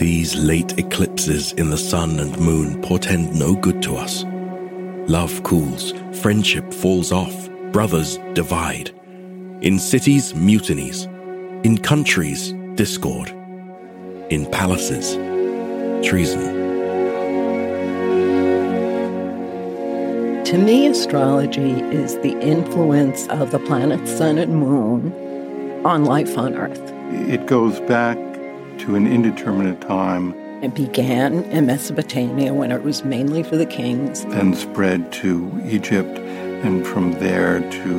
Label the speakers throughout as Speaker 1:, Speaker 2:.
Speaker 1: These late eclipses in the sun and moon portend no good to us. Love cools, friendship falls off, brothers divide. In cities, mutinies. In countries, discord. In palaces, treason.
Speaker 2: To me, astrology is the influence of the planets Sun and Moon on life on Earth.
Speaker 3: It goes back to an indeterminate time.
Speaker 2: It began in Mesopotamia when it was mainly for the kings.
Speaker 3: Then spread to Egypt and from there to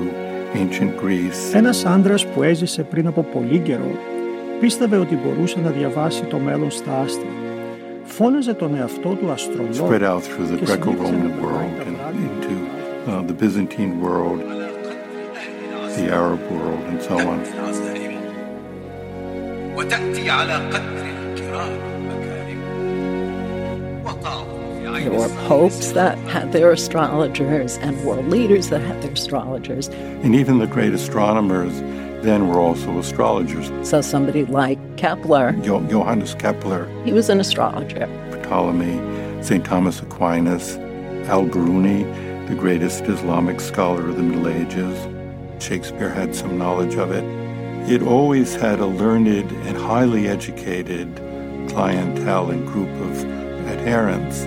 Speaker 3: ancient Greece.
Speaker 4: Ένας άντρας που έζησε πριν από πολύ καιρό πίστευε ότι μπορούσε να διαβάσει το μέλλον στα άστρα. Φώναζε τον εαυτό του αστρολόγο.
Speaker 3: Spread out through the Greco-Roman world and into uh, the Byzantine world, the Arab world, and so on.
Speaker 5: وتأتي على قدر الكرام مكارم
Speaker 2: There were popes that had their astrologers and world leaders that had their astrologers.
Speaker 3: And even the great astronomers then were also astrologers.
Speaker 2: So somebody like Kepler,
Speaker 3: Jo- Johannes Kepler,
Speaker 2: he was an astrologer.
Speaker 3: Ptolemy, St. Thomas Aquinas, Al Biruni, the greatest Islamic scholar of the Middle Ages. Shakespeare had some knowledge of it. It always had a learned and highly educated clientele and group of adherents.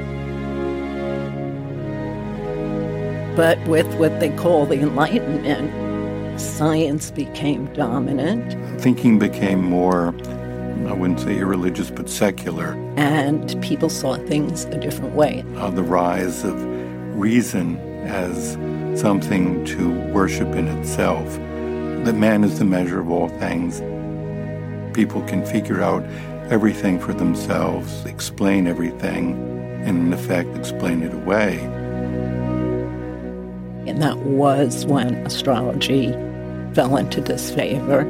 Speaker 2: But with what they call the Enlightenment, science became dominant.
Speaker 3: Thinking became more, I wouldn't say irreligious, but secular.
Speaker 2: And people saw things a different way.
Speaker 3: Uh, the rise of reason as something to worship in itself. That man is the measure of all things. People can figure out everything for themselves, explain everything, and in effect explain it away.
Speaker 2: And that was when astrology fell into disfavor.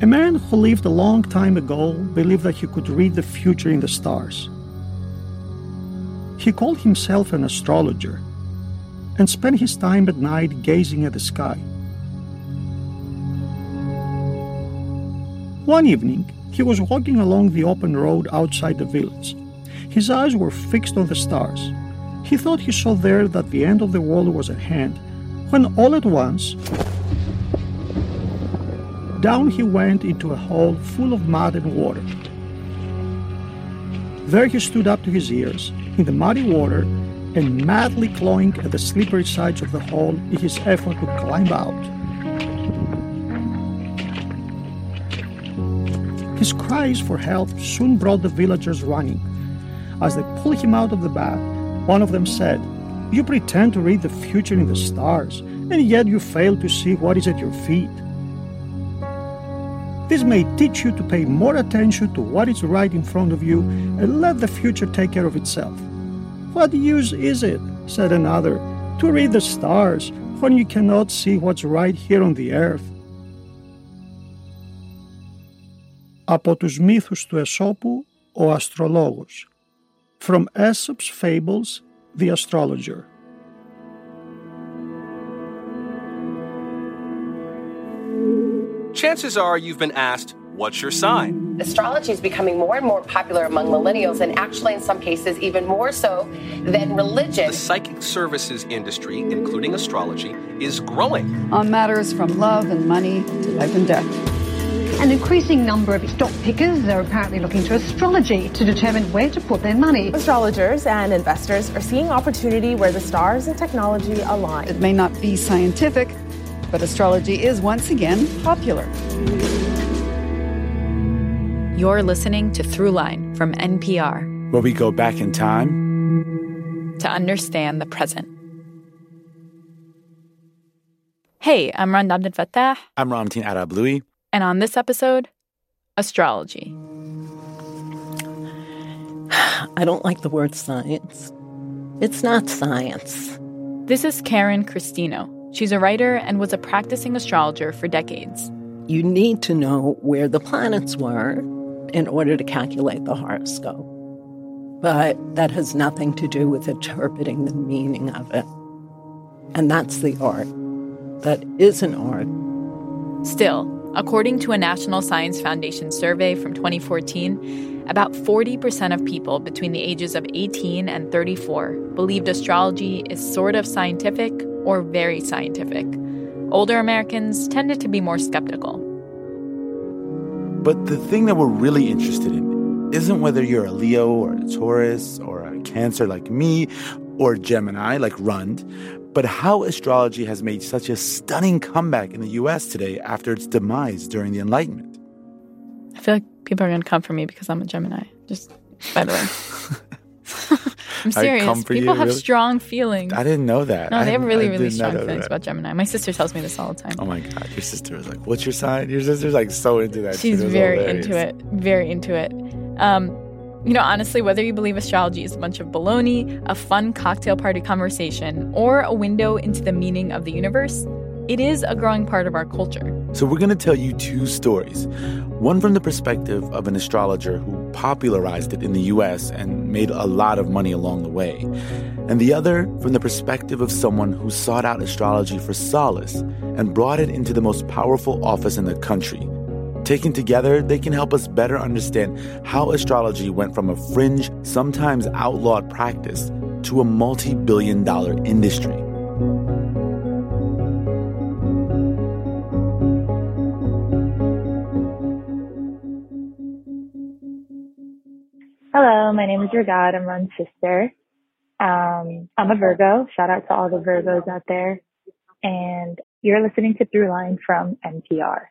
Speaker 4: A man who lived a long time ago believed that he could read the future in the stars. He called himself an astrologer and spent his time at night gazing at the sky. One evening, he was walking along the open road outside the village. His eyes were fixed on the stars. He thought he saw there that the end of the world was at hand, when all at once, down he went into a hole full of mud and water. There he stood up to his ears in the muddy water and madly clawing at the slippery sides of the hole in his effort to climb out. His cries for help soon brought the villagers running. As they pulled him out of the bath, one of them said, You pretend to read the future in the stars, and yet you fail to see what is at your feet. This may teach you to pay more attention to what is right in front of you and let the future take care of itself. What use is it, said another, to read the stars when you cannot see what's right here on the earth? Από τους μύθους του Εσώπου, ο αστρολόγος. From Aesop's Fables, The Astrologer.
Speaker 6: Chances are you've been asked, What's your sign?
Speaker 7: Astrology is becoming more and more popular among millennials, and actually, in some cases, even more so than religion.
Speaker 6: The psychic services industry, including astrology, is growing.
Speaker 8: On matters from love and money to life and death.
Speaker 9: An increasing number of stock pickers are apparently looking to astrology to determine where to put their money.
Speaker 10: Astrologers and investors are seeing opportunity where the stars and technology align.
Speaker 8: It may not be scientific, but astrology is once again popular.
Speaker 11: You're listening to Throughline from NPR,
Speaker 12: where we go back in time
Speaker 11: to understand the present. Hey, I'm Rund Abdelfatah.
Speaker 12: I'm Ramtin Arablouei.
Speaker 11: And on this episode, astrology.
Speaker 2: I don't like the word science. It's not science.
Speaker 11: This is Karen Christino. She's a writer and was a practicing astrologer for decades.
Speaker 2: You need to know where the planets were in order to calculate the horoscope. But that has nothing to do with interpreting the meaning of it. And that's the art. That is an art.
Speaker 11: Still, according to a National Science Foundation survey from 2014, about 40% of people between the ages of 18 and 34 believed astrology is sort of scientific or very scientific. Older Americans tended to be more skeptical.
Speaker 12: But the thing that we're really interested in isn't whether you're a Leo or a Taurus or a Cancer like me or Gemini like Rund, but how astrology has made such a stunning comeback in the US today after its demise during the Enlightenment.
Speaker 11: I feel like people are going to come for me because I'm a Gemini. Just by the way. I'm serious. People
Speaker 12: you,
Speaker 11: have
Speaker 12: really?
Speaker 11: strong feelings.
Speaker 12: I didn't know that.
Speaker 11: No, they have really,
Speaker 12: I
Speaker 11: really strong feelings about Gemini. My sister tells me this all the time.
Speaker 12: Oh my god, your sister is like, "What's your sign?" Your sister's like so into that.
Speaker 11: She's very into it. Very into it. Um, you know, honestly, whether you believe astrology is a bunch of baloney, a fun cocktail party conversation, or a window into the meaning of the universe, it is a growing part of our culture.
Speaker 12: So, we're going to tell you two stories one from the perspective of an astrologer who popularized it in the US and made a lot of money along the way, and the other from the perspective of someone who sought out astrology for solace and brought it into the most powerful office in the country. Taken together, they can help us better understand how astrology went from a fringe, sometimes outlawed practice to a multi billion dollar industry.
Speaker 13: My name is Regad. I'm Rund's sister. Um, I'm a Virgo. Shout out to all the Virgos out there. And you're listening to Throughline from NPR.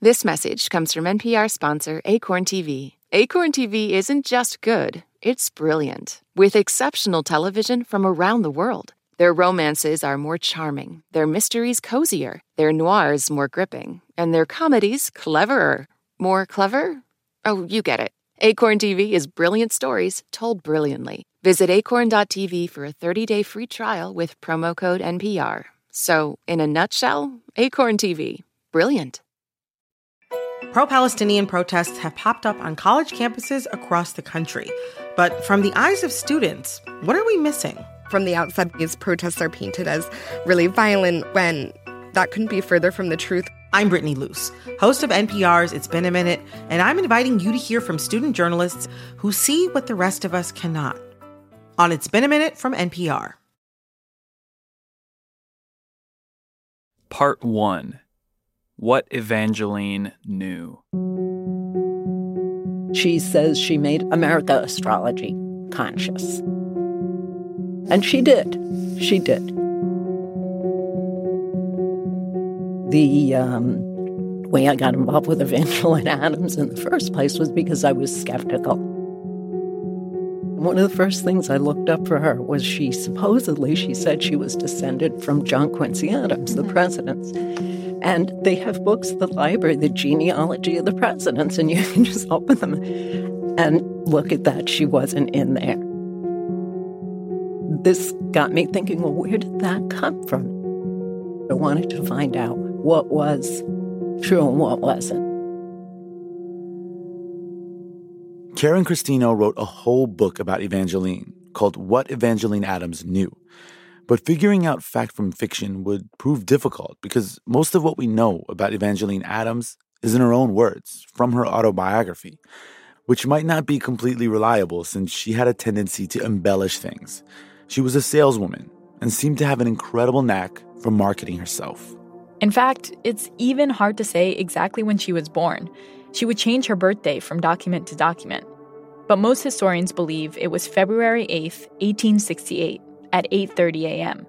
Speaker 14: This message comes from NPR sponsor Acorn TV. Acorn TV isn't just good, it's brilliant. With exceptional television from around the world. Their romances are more charming, their mysteries cozier, their noirs more gripping, and their comedies cleverer. More clever? Oh, you get it. Acorn TV is brilliant stories told brilliantly. Visit acorn.tv for a 30 day free trial with promo code NPR. So, in a nutshell, Acorn TV. Brilliant.
Speaker 15: Pro Palestinian protests have popped up on college campuses across the country. But from the eyes of students, what are we missing?
Speaker 16: From the outside, these protests are painted as really violent when that couldn't be further from the truth.
Speaker 15: I'm Brittany Luce, host of NPR's It's Been a Minute, and I'm inviting you to hear from student journalists who see what the rest of us cannot. On It's Been a Minute from NPR.
Speaker 17: Part 1 What Evangeline Knew.
Speaker 2: She says she made America astrology conscious. And she did. She did. The um, way I got involved with Evangeline Adams in the first place was because I was skeptical. One of the first things I looked up for her was she supposedly she said she was descended from John Quincy Adams, the presidents. And they have books at the library, the genealogy of the presidents, and you can just open them and look at that. She wasn't in there. This got me thinking, well, where did that come from? I wanted to find out what was true and what wasn't.
Speaker 12: Karen Christino wrote a whole book about Evangeline called What Evangeline Adams Knew. But figuring out fact from fiction would prove difficult because most of what we know about Evangeline Adams is in her own words from her autobiography, which might not be completely reliable since she had a tendency to embellish things. She was a saleswoman and seemed to have an incredible knack for marketing herself.
Speaker 11: In fact, it's even hard to say exactly when she was born. She would change her birthday from document to document. But most historians believe it was February 8th, 1868 at 8:30 a.m.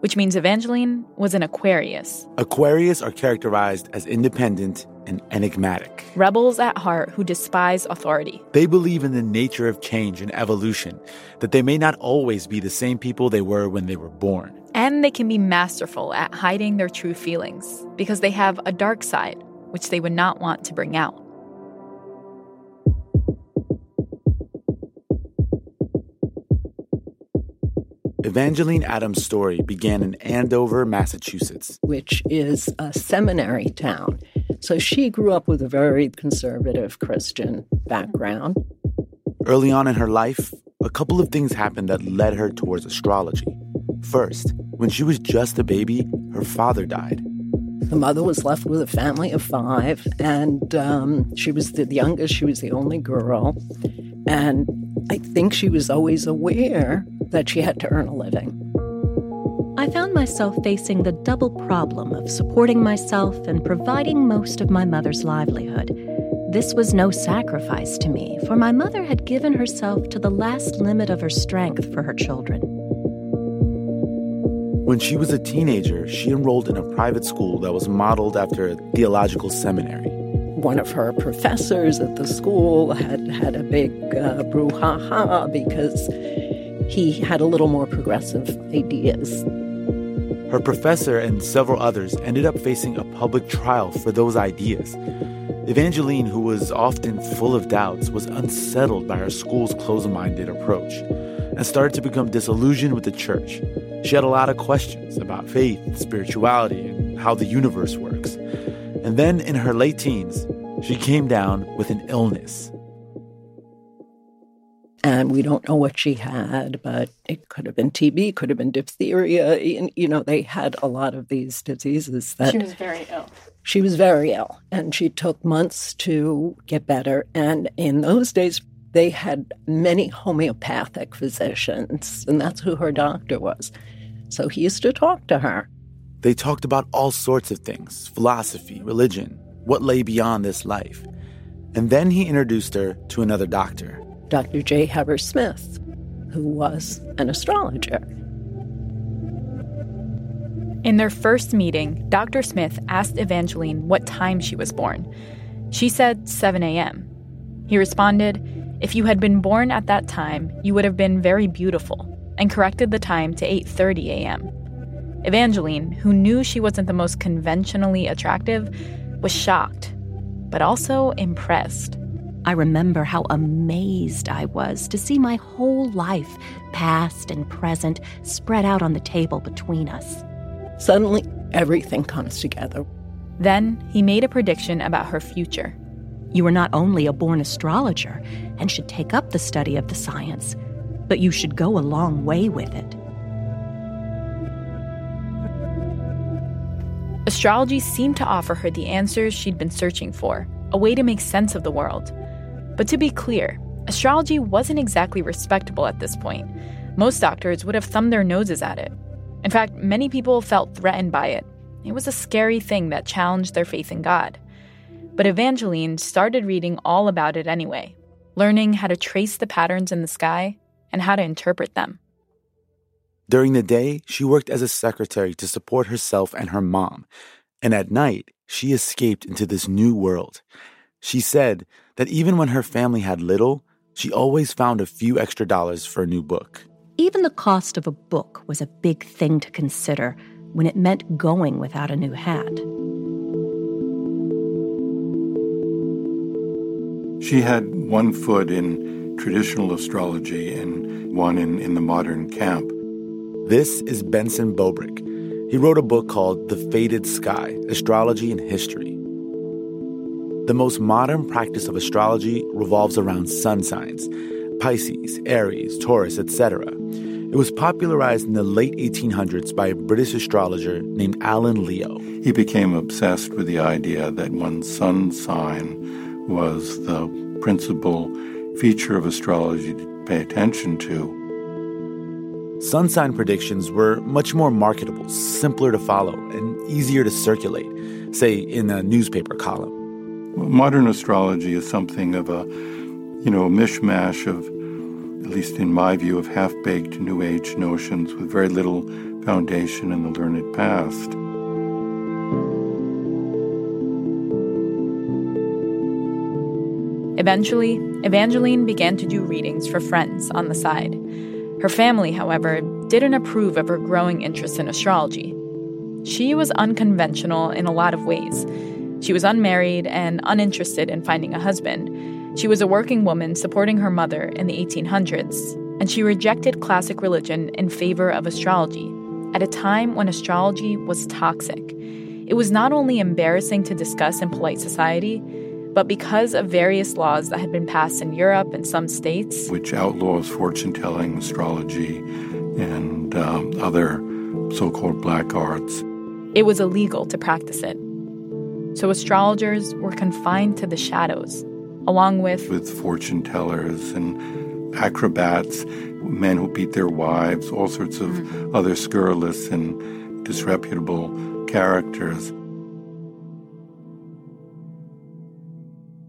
Speaker 11: which means Evangeline was an Aquarius.
Speaker 12: Aquarius are characterized as independent and enigmatic.
Speaker 11: Rebels at heart who despise authority.
Speaker 12: They believe in the nature of change and evolution, that they may not always be the same people they were when they were born.
Speaker 11: And they can be masterful at hiding their true feelings because they have a dark side, which they would not want to bring out.
Speaker 12: Evangeline Adams' story began in Andover, Massachusetts,
Speaker 2: which is a seminary town. So she grew up with a very conservative Christian background.
Speaker 12: Early on in her life, a couple of things happened that led her towards astrology. First, when she was just a baby, her father died.
Speaker 2: The mother was left with a family of five, and um, she was the youngest, she was the only girl. And I think she was always aware that she had to earn a living.
Speaker 18: I found myself facing the double problem of supporting myself and providing most of my mother's livelihood. This was no sacrifice to me, for my mother had given herself to the last limit of her strength for her children.
Speaker 12: When she was a teenager, she enrolled in a private school that was modeled after a theological seminary.
Speaker 2: One of her professors at the school had had a big uh, brouhaha because he had a little more progressive ideas.
Speaker 12: Her professor and several others ended up facing a public trial for those ideas. Evangeline, who was often full of doubts, was unsettled by her school's closed minded approach and started to become disillusioned with the church. She had a lot of questions about faith, spirituality, and how the universe works. And then in her late teens, she came down with an illness
Speaker 2: and we don't know what she had, but it could have been TB, could have been diphtheria. And, you know, they had a lot of these diseases that
Speaker 11: she was very ill.
Speaker 2: She was very ill, and she took months to get better. And in those days, they had many homeopathic physicians, and that's who her doctor was. So he used to talk to her.
Speaker 12: They talked about all sorts of things philosophy, religion, what lay beyond this life. And then he introduced her to another doctor,
Speaker 2: Dr. J. Heber Smith, who was an astrologer.
Speaker 11: In their first meeting, Dr. Smith asked Evangeline what time she was born. She said 7 a.m. He responded, If you had been born at that time, you would have been very beautiful, and corrected the time to 8:30 a.m. Evangeline, who knew she wasn't the most conventionally attractive, was shocked, but also impressed.
Speaker 18: I remember how amazed I was to see my whole life, past and present, spread out on the table between us.
Speaker 2: Suddenly, everything comes together.
Speaker 11: Then he made a prediction about her future.
Speaker 18: You are not only a born astrologer and should take up the study of the science, but you should go a long way with it.
Speaker 11: Astrology seemed to offer her the answers she'd been searching for, a way to make sense of the world. But to be clear, astrology wasn't exactly respectable at this point. Most doctors would have thumbed their noses at it. In fact, many people felt threatened by it. It was a scary thing that challenged their faith in God. But Evangeline started reading all about it anyway, learning how to trace the patterns in the sky and how to interpret them.
Speaker 12: During the day, she worked as a secretary to support herself and her mom. And at night, she escaped into this new world. She said that even when her family had little, she always found a few extra dollars for a new book.
Speaker 18: Even the cost of a book was a big thing to consider when it meant going without a new hat.
Speaker 3: She had one foot in traditional astrology and one in, in the modern camp.
Speaker 12: This is Benson Bobrick. He wrote a book called The Fated Sky Astrology and History. The most modern practice of astrology revolves around sun signs Pisces, Aries, Taurus, etc. It was popularized in the late 1800s by a British astrologer named Alan Leo.
Speaker 3: He became obsessed with the idea that one's sun sign was the principal feature of astrology to pay attention to.
Speaker 12: Sun sign predictions were much more marketable, simpler to follow, and easier to circulate, say in a newspaper column.
Speaker 3: Modern astrology is something of a, you know, a mishmash of at least in my view, of half baked New Age notions with very little foundation in the learned past.
Speaker 11: Eventually, Evangeline began to do readings for friends on the side. Her family, however, didn't approve of her growing interest in astrology. She was unconventional in a lot of ways. She was unmarried and uninterested in finding a husband. She was a working woman supporting her mother in the 1800s, and she rejected classic religion in favor of astrology at a time when astrology was toxic. It was not only embarrassing to discuss in polite society, but because of various laws that had been passed in Europe and some states,
Speaker 3: which outlaws fortune telling, astrology, and um, other so called black arts,
Speaker 11: it was illegal to practice it. So astrologers were confined to the shadows, along with,
Speaker 3: with fortune tellers and acrobats, men who beat their wives, all sorts of mm-hmm. other scurrilous and disreputable characters.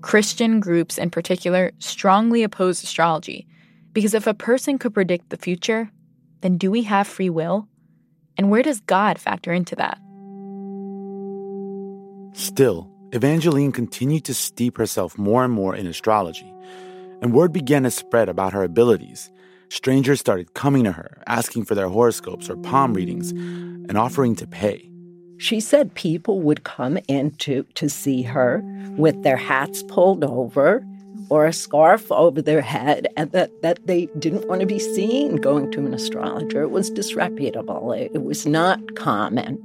Speaker 11: Christian groups in particular strongly oppose astrology because if a person could predict the future, then do we have free will? And where does God factor into that?
Speaker 12: Still, Evangeline continued to steep herself more and more in astrology, and word began to spread about her abilities. Strangers started coming to her, asking for their horoscopes or palm readings, and offering to pay.
Speaker 2: She said people would come in to, to see her with their hats pulled over or a scarf over their head and that, that they didn't want to be seen going to an astrologer. It was disreputable. It, it was not common.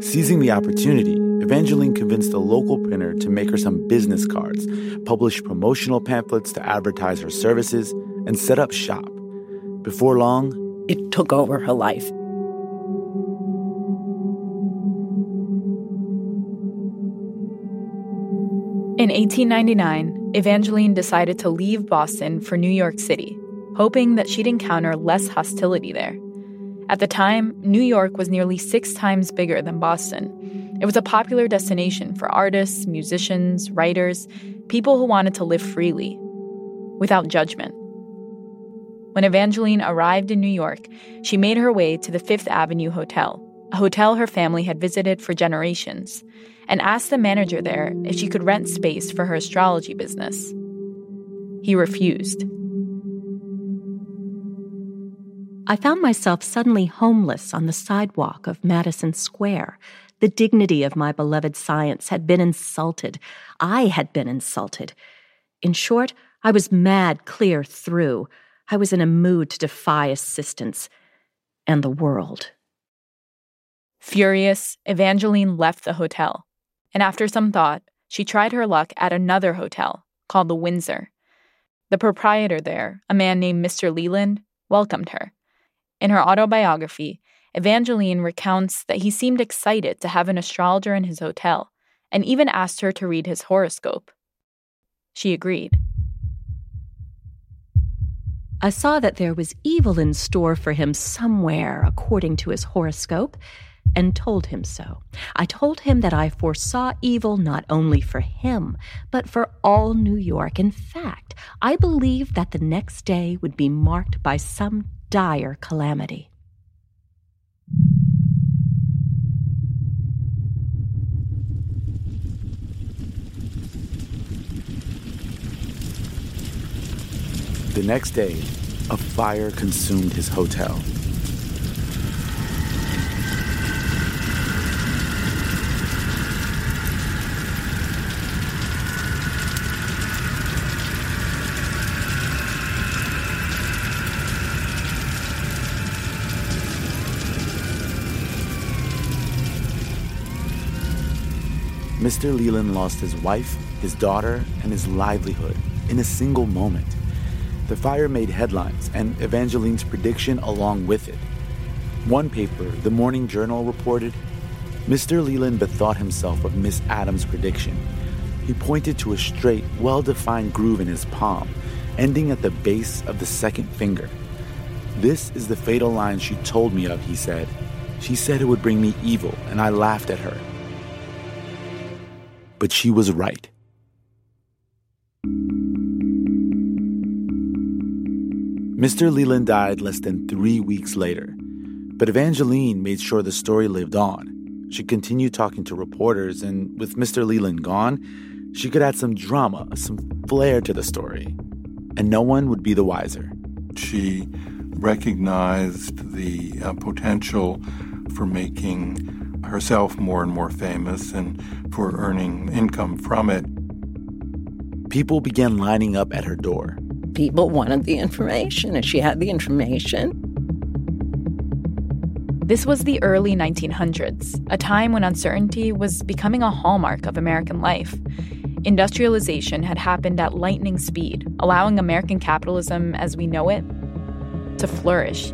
Speaker 12: Seizing the opportunity, Evangeline convinced a local printer to make her some business cards, publish promotional pamphlets to advertise her services, and set up shop. Before long,
Speaker 2: it took over her life.
Speaker 11: In 1899, Evangeline decided to leave Boston for New York City, hoping that she'd encounter less hostility there. At the time, New York was nearly six times bigger than Boston. It was a popular destination for artists, musicians, writers, people who wanted to live freely, without judgment. When Evangeline arrived in New York, she made her way to the Fifth Avenue Hotel, a hotel her family had visited for generations and asked the manager there if she could rent space for her astrology business. He refused.
Speaker 18: I found myself suddenly homeless on the sidewalk of Madison Square. The dignity of my beloved science had been insulted. I had been insulted. In short, I was mad clear through. I was in a mood to defy assistance and the world.
Speaker 11: Furious, Evangeline left the hotel and after some thought, she tried her luck at another hotel called the Windsor. The proprietor there, a man named Mr. Leland, welcomed her. In her autobiography, Evangeline recounts that he seemed excited to have an astrologer in his hotel and even asked her to read his horoscope. She agreed.
Speaker 18: I saw that there was evil in store for him somewhere, according to his horoscope, and told him so. I told him that I foresaw evil not only for him, but for all New York. In fact, I believed that the next day would be marked by some dire calamity.
Speaker 12: The next day, a fire consumed his hotel. Mr. Leland lost his wife, his daughter, and his livelihood in a single moment. The fire made headlines, and Evangeline's prediction along with it. One paper, the Morning Journal, reported Mr. Leland bethought himself of Miss Adams' prediction. He pointed to a straight, well defined groove in his palm, ending at the base of the second finger. This is the fatal line she told me of, he said. She said it would bring me evil, and I laughed at her but she was right. Mr. Leland died less than three weeks later, but Evangeline made sure the story lived on. She continued talking to reporters, and with Mr. Leland gone, she could add some drama, some flair to the story, and no one would be the wiser.
Speaker 3: She recognized the uh, potential for making herself more and more famous and for earning income from it.
Speaker 12: People began lining up at her door.
Speaker 2: People wanted the information, and she had the information.
Speaker 11: This was the early 1900s, a time when uncertainty was becoming a hallmark of American life. Industrialization had happened at lightning speed, allowing American capitalism as we know it to flourish.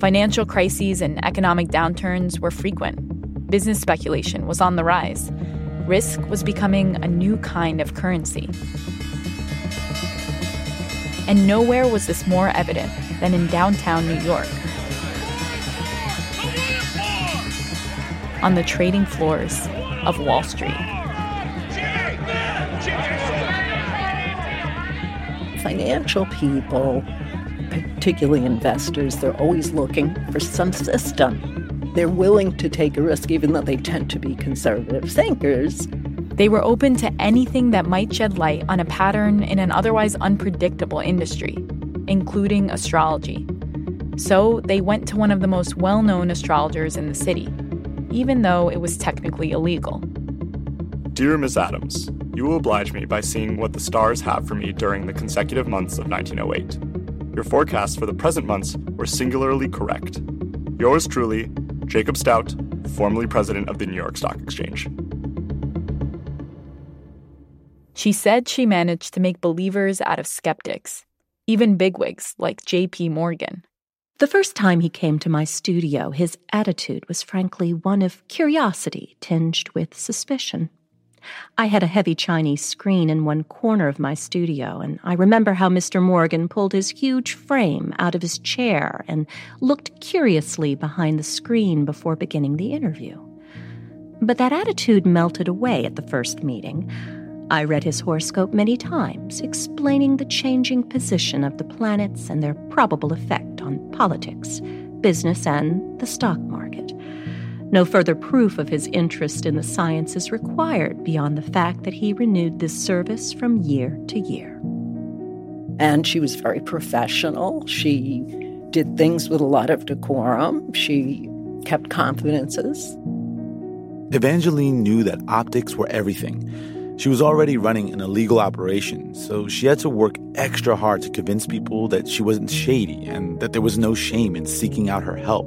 Speaker 11: Financial crises and economic downturns were frequent. Business speculation was on the rise. Risk was becoming a new kind of currency. And nowhere was this more evident than in downtown New York. on the trading floors of Wall Street.
Speaker 2: Financial people, particularly investors, they're always looking for some system. They're willing to take a risk, even though they tend to be conservative thinkers.
Speaker 11: They were open to anything that might shed light on a pattern in an otherwise unpredictable industry, including astrology. So they went to one of the most well known astrologers in the city, even though it was technically illegal.
Speaker 19: Dear Ms. Adams, you will oblige me by seeing what the stars have for me during the consecutive months of 1908. Your forecasts for the present months were singularly correct. Yours truly, Jacob Stout, formerly president of the New York Stock Exchange.
Speaker 11: She said she managed to make believers out of skeptics, even bigwigs like J.P. Morgan.
Speaker 18: The first time he came to my studio, his attitude was frankly one of curiosity tinged with suspicion. I had a heavy Chinese screen in one corner of my studio, and I remember how Mr. Morgan pulled his huge frame out of his chair and looked curiously behind the screen before beginning the interview. But that attitude melted away at the first meeting. I read his horoscope many times, explaining the changing position of the planets and their probable effect on politics, business, and the stock market. No further proof of his interest in the science is required beyond the fact that he renewed this service from year to year.
Speaker 2: And she was very professional. She did things with a lot of decorum. She kept confidences.
Speaker 12: Evangeline knew that optics were everything she was already running an illegal operation, so she had to work extra hard to convince people that she wasn't shady and that there was no shame in seeking out her help.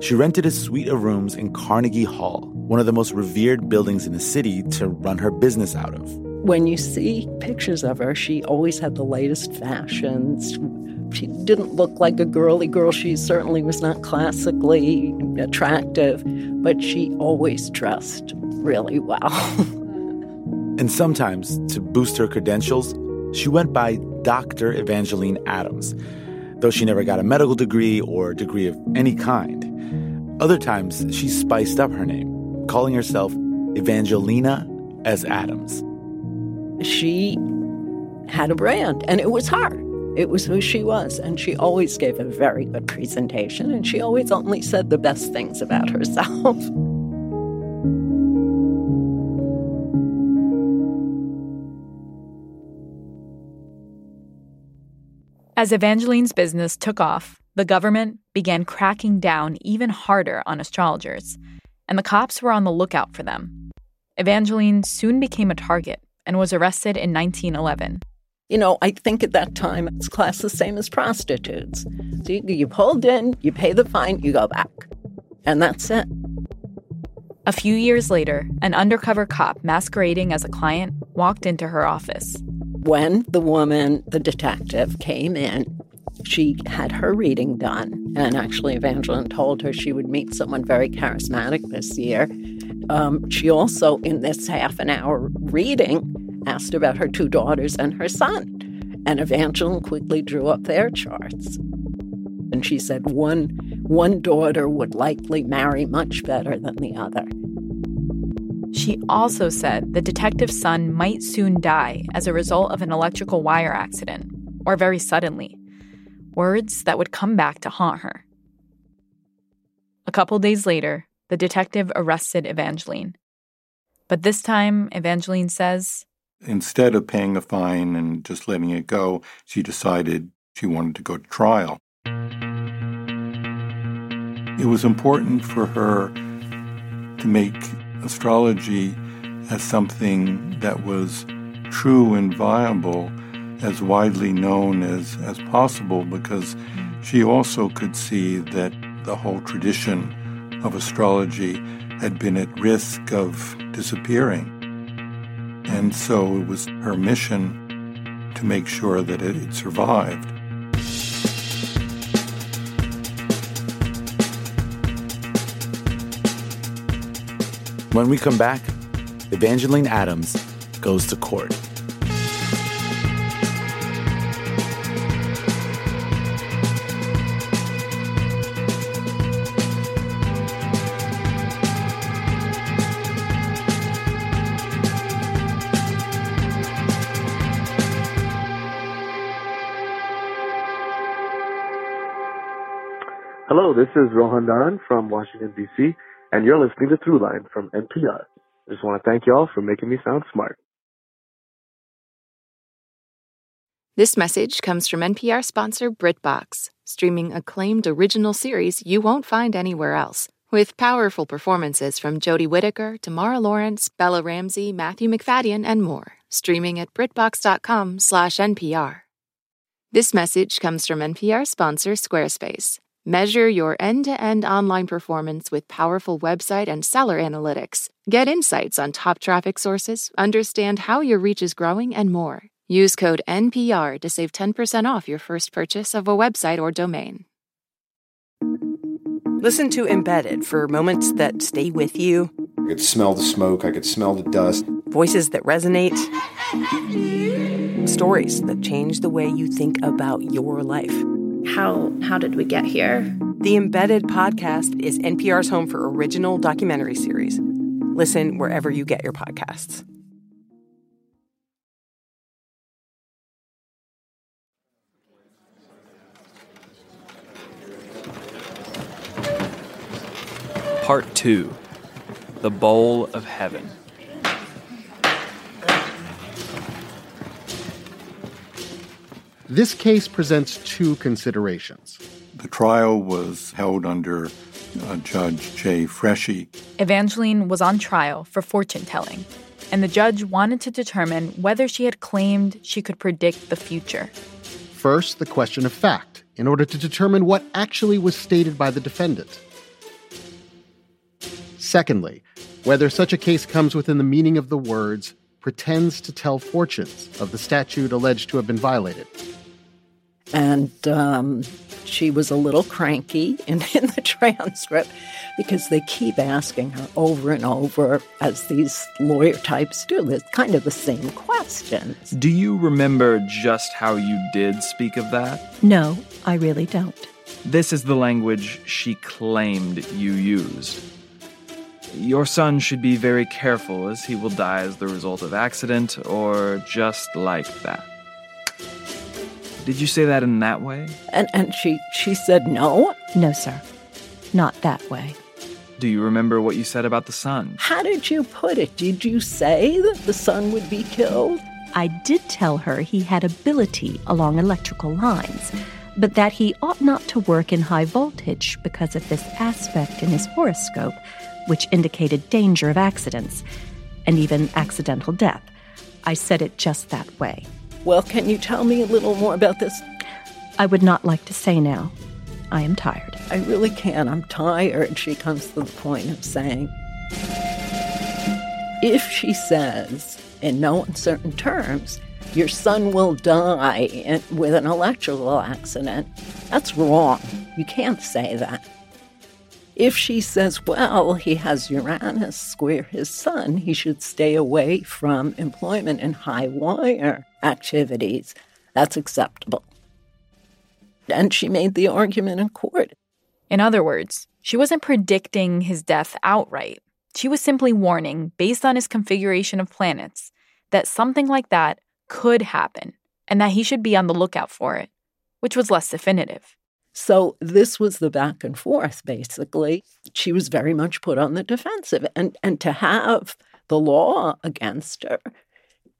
Speaker 12: She rented a suite of rooms in Carnegie Hall, one of the most revered buildings in the city, to run her business out of.
Speaker 2: When you see pictures of her, she always had the latest fashions. She didn't look like a girly girl. She certainly was not classically attractive, but she always dressed really well.
Speaker 12: And sometimes, to boost her credentials, she went by Dr. Evangeline Adams, though she never got a medical degree or degree of any kind. Other times, she spiced up her name, calling herself Evangelina S. Adams.
Speaker 2: She had a brand, and it was her. It was who she was, and she always gave a very good presentation, and she always only said the best things about herself.
Speaker 11: As Evangeline's business took off, the government began cracking down even harder on astrologers, and the cops were on the lookout for them. Evangeline soon became a target and was arrested in 1911.
Speaker 2: You know, I think at that time it's classed the same as prostitutes. So you, you pulled in, you pay the fine, you go back. And that's it.
Speaker 11: A few years later, an undercover cop masquerading as a client walked into her office
Speaker 2: when the woman, the detective, came in, she had her reading done. And actually, Evangeline told her she would meet someone very charismatic this year. Um, she also, in this half an hour reading, asked about her two daughters and her son. And Evangeline quickly drew up their charts. And she said one, one daughter would likely marry much better than the other.
Speaker 11: She also said the detective's son might soon die as a result of an electrical wire accident, or very suddenly. Words that would come back to haunt her. A couple days later, the detective arrested Evangeline. But this time, Evangeline says,
Speaker 3: Instead of paying a fine and just letting it go, she decided she wanted to go to trial. It was important for her to make astrology as something that was true and viable, as widely known as, as possible, because she also could see that the whole tradition of astrology had been at risk of disappearing. And so it was her mission to make sure that it, it survived.
Speaker 12: When we come back, Evangeline Adams goes to court.
Speaker 20: This is Rohan Dharan from Washington, D.C., and you're listening to Throughline from NPR. I just want to thank you all for making me sound smart.
Speaker 14: This message comes from NPR sponsor BritBox, streaming acclaimed original series you won't find anywhere else. With powerful performances from Jodie Whittaker, Tamara Lawrence, Bella Ramsey, Matthew Macfadyen, and more, streaming at BritBox.com/NPR. This message comes from NPR sponsor Squarespace. Measure your end to end online performance with powerful website and seller analytics. Get insights on top traffic sources, understand how your reach is growing, and more. Use code NPR to save 10% off your first purchase of a website or domain.
Speaker 21: Listen to Embedded for moments that stay with you,
Speaker 22: I could smell the smoke, I could smell the dust.
Speaker 21: voices that resonate, stories that change the way you think about your life.
Speaker 23: How how did we get here?
Speaker 21: The Embedded podcast is NPR's home for original documentary series. Listen wherever you get your podcasts.
Speaker 17: Part 2 The Bowl of Heaven.
Speaker 24: This case presents two considerations.
Speaker 3: The trial was held under uh, Judge Jay Freschi.
Speaker 11: Evangeline was on trial for fortune telling, and the judge wanted to determine whether she had claimed she could predict the future.
Speaker 24: First, the question of fact, in order to determine what actually was stated by the defendant. Secondly, whether such a case comes within the meaning of the words pretends to tell fortunes of the statute alleged to have been violated.
Speaker 2: And um, she was a little cranky in, in the transcript because they keep asking her over and over, as these lawyer types do. It's kind of the same questions.
Speaker 17: Do you remember just how you did speak of that?
Speaker 18: No, I really don't.
Speaker 17: This is the language she claimed you used. Your son should be very careful as he will die as the result of accident or just like that. Did you say that in that way?
Speaker 2: And and she she said no.
Speaker 18: No, sir. Not that way.
Speaker 17: Do you remember what you said about the son?
Speaker 2: How did you put it? Did you say that the son would be killed?
Speaker 18: I did tell her he had ability along electrical lines, but that he ought not to work in high voltage because of this aspect in his horoscope, which indicated danger of accidents and even accidental death. I said it just that way.
Speaker 2: Well, can you tell me a little more about this?
Speaker 18: I would not like to say now. I am tired.
Speaker 2: I really can't. I'm tired. She comes to the point of saying, if she says, in no uncertain terms, your son will die in, with an electrical accident, that's wrong. You can't say that. If she says, well, he has Uranus square his sun, he should stay away from employment in high wire activities, that's acceptable. And she made the argument in court.
Speaker 11: In other words, she wasn't predicting his death outright. She was simply warning, based on his configuration of planets, that something like that could happen and that he should be on the lookout for it. which was less definitive.
Speaker 2: So this was the back and forth, basically. She was very much put on the defensive. And, and to have the law against her,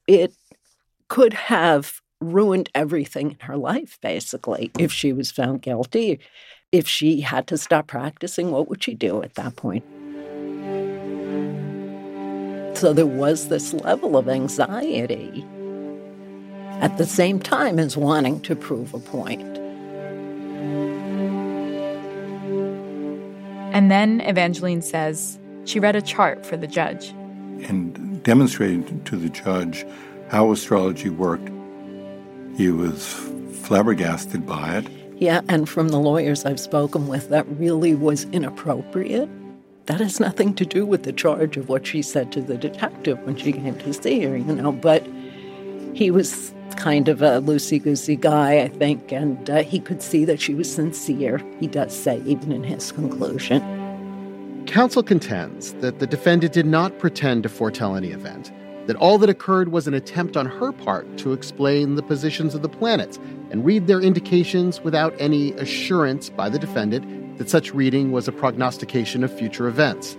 Speaker 2: it could have ruined everything in her life, basically, if she was found guilty. If she had to stop practicing, what would she do at that point? So there was this level of anxiety at the same time as wanting to prove a point.
Speaker 11: And then Evangeline says she read a chart for the judge.
Speaker 3: And demonstrated to the judge how astrology worked. He was flabbergasted by it.
Speaker 2: Yeah, and from the lawyers I've spoken with, that really was inappropriate. That has nothing to do with the charge of what she said to the detective when she came to see her, you know, but he was kind of a loosey goosey guy, I think, and uh, he could see that she was sincere, he does say, even in his conclusion.
Speaker 24: Counsel contends that the defendant did not pretend to foretell any event, that all that occurred was an attempt on her part to explain the positions of the planets and read their indications without any assurance by the defendant that such reading was a prognostication of future events.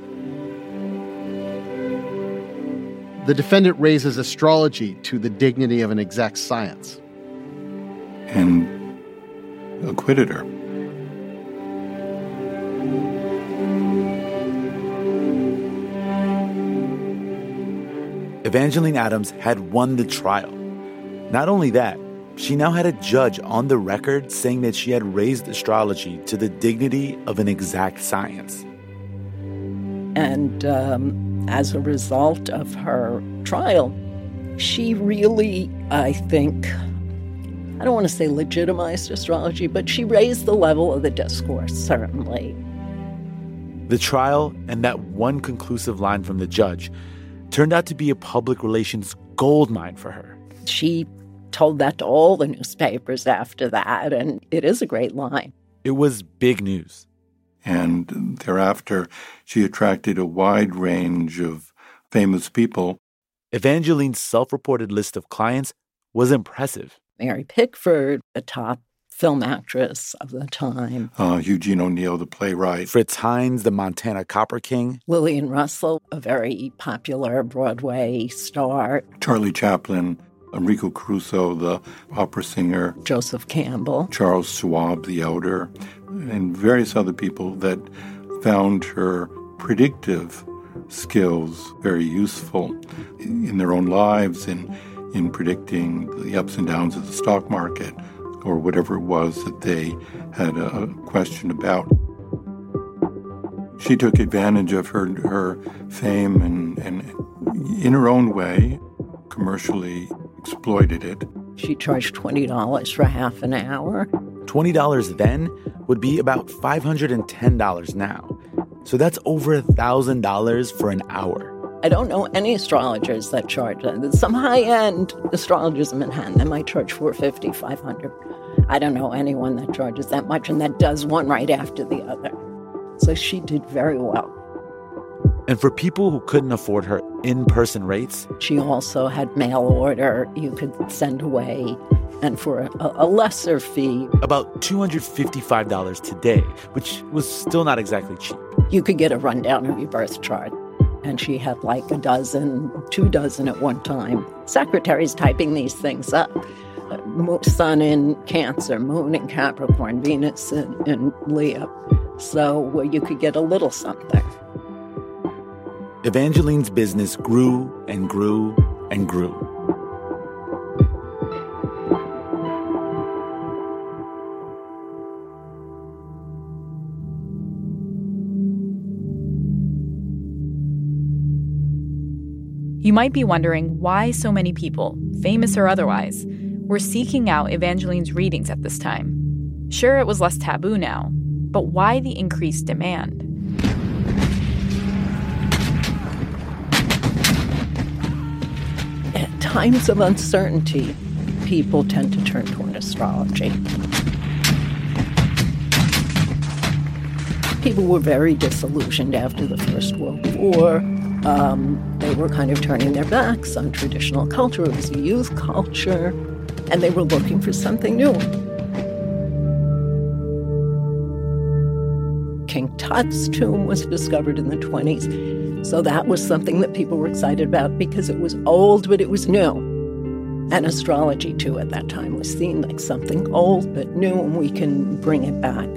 Speaker 24: The defendant raises astrology to the dignity of an exact science.
Speaker 3: And acquitted her.
Speaker 12: Evangeline Adams had won the trial. Not only that, she now had a judge on the record saying that she had raised astrology to the dignity of an exact science.
Speaker 2: And um, as a result of her trial, she really, I think, I don't want to say legitimized astrology, but she raised the level of the discourse, certainly.
Speaker 12: The trial and that one conclusive line from the judge turned out to be a public relations goldmine for her.
Speaker 2: She told that to all the newspapers after that, and it is a great line.
Speaker 12: It was big news.
Speaker 3: And thereafter, she attracted a wide range of famous people.
Speaker 12: Evangeline's self reported list of clients was impressive.
Speaker 2: Mary Pickford, a top film actress of the time.
Speaker 3: Uh, Eugene O'Neill, the playwright.
Speaker 12: Fritz Heinz, the Montana Copper King.
Speaker 2: Lillian Russell, a very popular Broadway star.
Speaker 3: Charlie Chaplin, Enrico Caruso, the opera singer.
Speaker 2: Joseph Campbell.
Speaker 3: Charles Schwab, the elder. And various other people that found her predictive skills very useful in their own lives in, in predicting the ups and downs of the stock market or whatever it was that they had a question about. She took advantage of her, her fame and, and, in her own way, commercially exploited it.
Speaker 2: She charged $20 for half an hour.
Speaker 12: $20 then would be about $510 now. So that's over $1,000 for an hour.
Speaker 2: I don't know any astrologers that charge that. Some high-end astrologers in Manhattan that might charge 450, 500. I don't know anyone that charges that much and that does one right after the other. So she did very well.
Speaker 12: And for people who couldn't afford her in-person rates,
Speaker 2: she also had mail order you could send away and for a, a lesser fee.
Speaker 12: About $255 today, which was still not exactly cheap.
Speaker 2: You could get a rundown of your birth chart and she had like a dozen, two dozen at one time. Secretaries typing these things up. Sun in Cancer, Moon in Capricorn, Venus in, in Leo. So well, you could get a little something.
Speaker 12: Evangeline's business grew and grew and grew.
Speaker 11: You might be wondering why so many people, famous or otherwise, were seeking out Evangeline's readings at this time. Sure, it was less taboo now, but why the increased demand?
Speaker 2: times of uncertainty, people tend to turn toward astrology. People were very disillusioned after the First World War. Um, they were kind of turning their backs on traditional culture. It was youth culture, and they were looking for something new. King Tut's tomb was discovered in the 20s so that was something that people were excited about because it was old, but it was new. And astrology, too, at that time was seen like something old but new, and we can bring it back.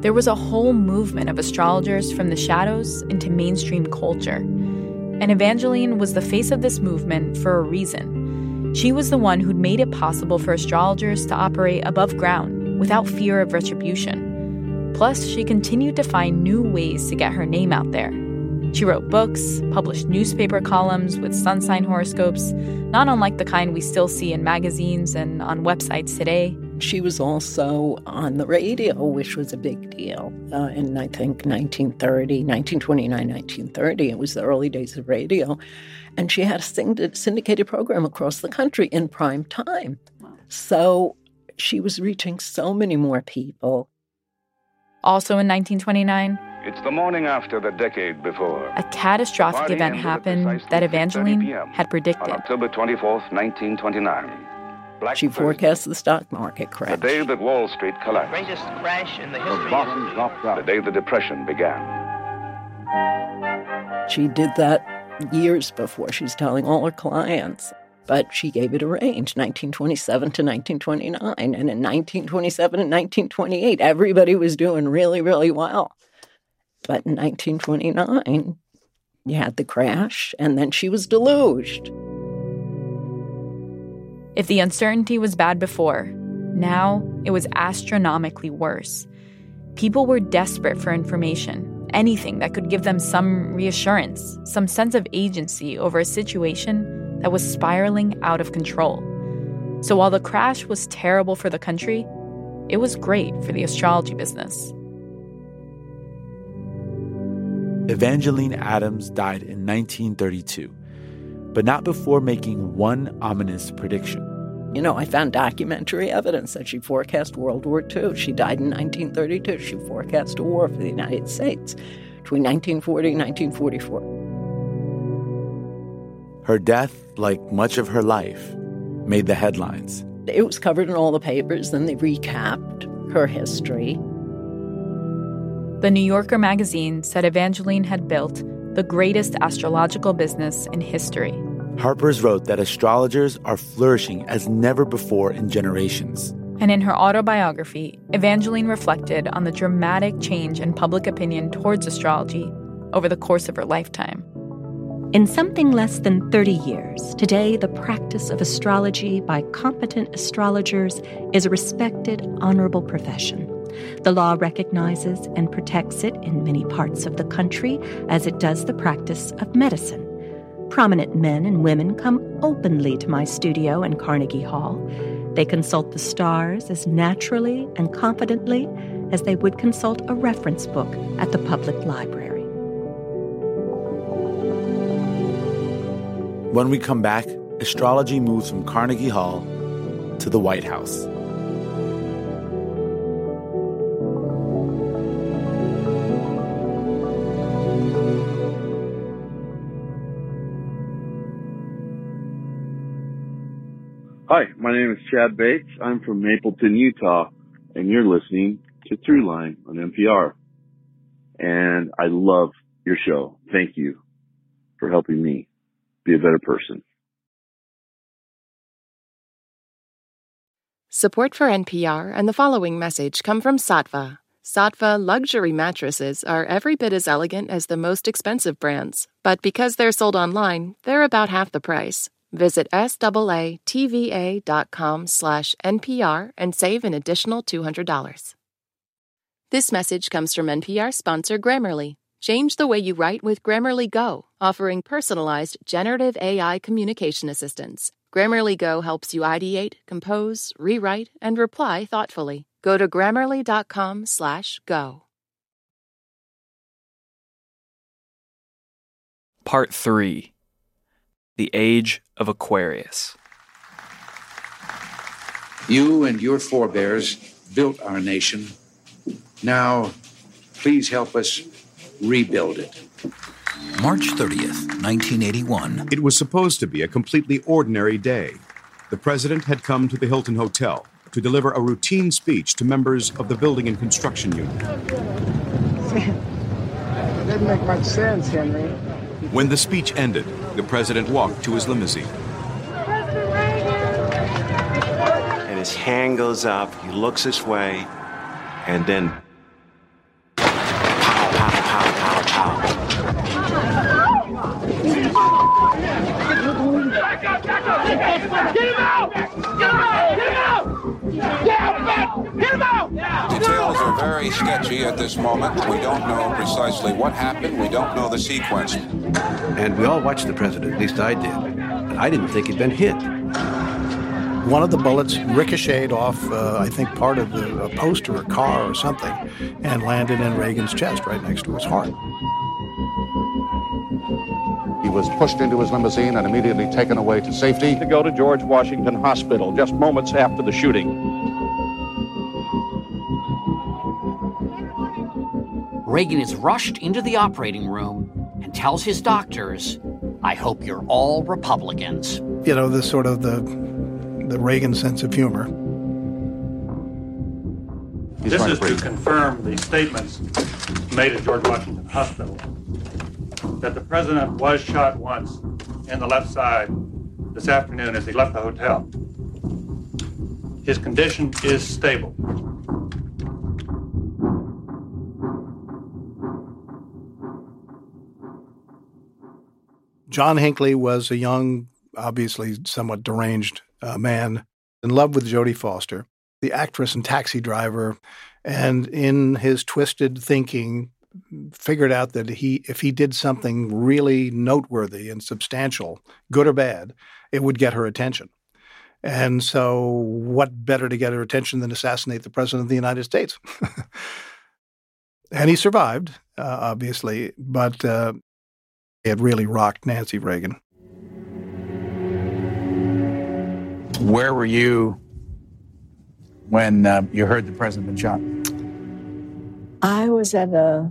Speaker 11: There was a whole movement of astrologers from the shadows into mainstream culture. And Evangeline was the face of this movement for a reason. She was the one who'd made it possible for astrologers to operate above ground without fear of retribution. Plus, she continued to find new ways to get her name out there. She wrote books, published newspaper columns with sun sign horoscopes, not unlike the kind we still see in magazines and on websites today.
Speaker 2: She was also on the radio, which was a big deal uh, in, I think, 1930, 1929, 1930. It was the early days of radio. And she had a syndicated program across the country in prime time. So she was reaching so many more people.
Speaker 11: Also in 1929,
Speaker 25: it's the morning after the decade before.
Speaker 11: A catastrophic Party event happened that Evangeline had predicted. On
Speaker 25: October 24th, 1929.
Speaker 2: Black she forecast the stock market crash.
Speaker 25: The day that Wall Street collapsed.
Speaker 26: The greatest crash in the history
Speaker 25: of dropped out. The day the Depression began.
Speaker 2: She did that years before. She's telling all her clients. But she gave it a range, 1927 to 1929. And in 1927 and 1928, everybody was doing really, really well. But in 1929, you had the crash, and then she was deluged.
Speaker 11: If the uncertainty was bad before, now it was astronomically worse. People were desperate for information, anything that could give them some reassurance, some sense of agency over a situation that was spiraling out of control. So while the crash was terrible for the country, it was great for the astrology business.
Speaker 12: Evangeline Adams died in 1932 but not before making one ominous prediction.
Speaker 2: You know, I found documentary evidence that she forecast World War II. She died in 1932. She forecast a war for the United States between 1940 and 1944.
Speaker 12: Her death, like much of her life, made the headlines.
Speaker 2: It was covered in all the papers, then they recapped her history.
Speaker 11: The New Yorker magazine said Evangeline had built the greatest astrological business in history.
Speaker 12: Harper's wrote that astrologers are flourishing as never before in generations.
Speaker 11: And in her autobiography, Evangeline reflected on the dramatic change in public opinion towards astrology over the course of her lifetime.
Speaker 18: In something less than 30 years, today the practice of astrology by competent astrologers is a respected, honorable profession. The law recognizes and protects it in many parts of the country as it does the practice of medicine. Prominent men and women come openly to my studio in Carnegie Hall. They consult the stars as naturally and confidently as they would consult a reference book at the public library.
Speaker 12: When we come back, astrology moves from Carnegie Hall to the White House.
Speaker 27: My name is Chad Bates. I'm from Mapleton, Utah, and you're listening to Throughline on NPR. And I love your show. Thank you for helping me be a better person.
Speaker 14: Support for NPR and the following message come from Saatva. Saatva luxury mattresses are every bit as elegant as the most expensive brands, but because they're sold online, they're about half the price. Visit SAATVA.com slash NPR and save an additional $200. This message comes from NPR sponsor Grammarly. Change the way you write with Grammarly Go, offering personalized generative AI communication assistance. Grammarly Go helps you ideate, compose, rewrite, and reply thoughtfully. Go to grammarly.com slash go.
Speaker 17: Part 3 the Age of Aquarius.
Speaker 28: You and your forebears built our nation. Now, please help us rebuild it.
Speaker 29: March 30th, 1981.
Speaker 30: It was supposed to be a completely ordinary day. The president had come to the Hilton Hotel,
Speaker 26: to deliver a routine speech to members of the building and construction unit.
Speaker 31: It didn't make much sense, Henry.
Speaker 26: When the speech ended, the president walked to his limousine.
Speaker 32: And his hand goes up, he looks this way, and then pow, pow, pow, pow,
Speaker 31: Get out! Get him out!
Speaker 33: Details are very sketchy at this moment. We don't know precisely what happened. We don't know the sequence.
Speaker 34: And we all watched the president, at least I did. And I didn't think he'd been hit.
Speaker 30: One of the bullets ricocheted off, uh, I think, part of the, a post or a car or something, and landed in Reagan's chest right next to his heart.
Speaker 35: He was pushed into his limousine and immediately taken away to safety.
Speaker 36: To go to George Washington Hospital just moments after the shooting.
Speaker 37: Reagan is rushed into the operating room and tells his doctors, I hope you're all Republicans.
Speaker 30: You know, the sort of the, the Reagan sense of humor.
Speaker 35: He's
Speaker 38: this is
Speaker 35: to
Speaker 38: to confirm the statements made at George Washington Hospital that the president was shot once in the left side this afternoon as he left the hotel. His condition is stable.
Speaker 30: John Hinckley was a young, obviously somewhat deranged uh, man in love with Jodie Foster, the actress and taxi driver, and in his twisted thinking, figured out that he, if he did something really noteworthy and substantial, good or bad, it would get her attention. And so, what better to get her attention than assassinate the president of the United States? and he survived, uh, obviously, but uh, it really rocked Nancy Reagan.
Speaker 28: Where were you when uh, you heard the president been shot?
Speaker 39: I was at a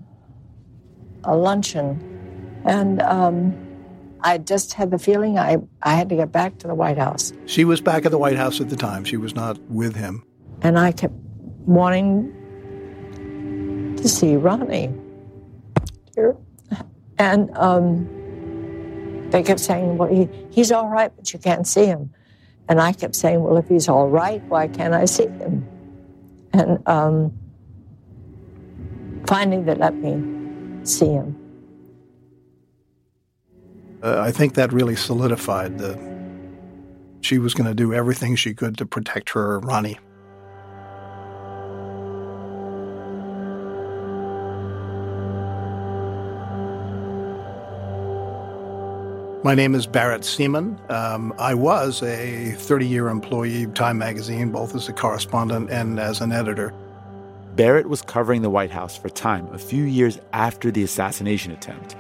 Speaker 39: a luncheon, and um, I just had the feeling I, I had to get back to the White House.
Speaker 30: She was back at the White House at the time. She was not with him.
Speaker 39: And I kept wanting to see Ronnie. And um, they kept saying, well, he, he's all right, but you can't see him. And I kept saying, well, if he's all right, why can't I see him? And um, finally, they let me see him.
Speaker 30: Uh, I think that really solidified the. She was going to do everything she could to protect her Ronnie. My name is Barrett Seaman. Um, I was a 30 year employee of Time Magazine, both as a correspondent and as an editor.
Speaker 12: Barrett was covering the White House for Time a few years after the assassination attempt.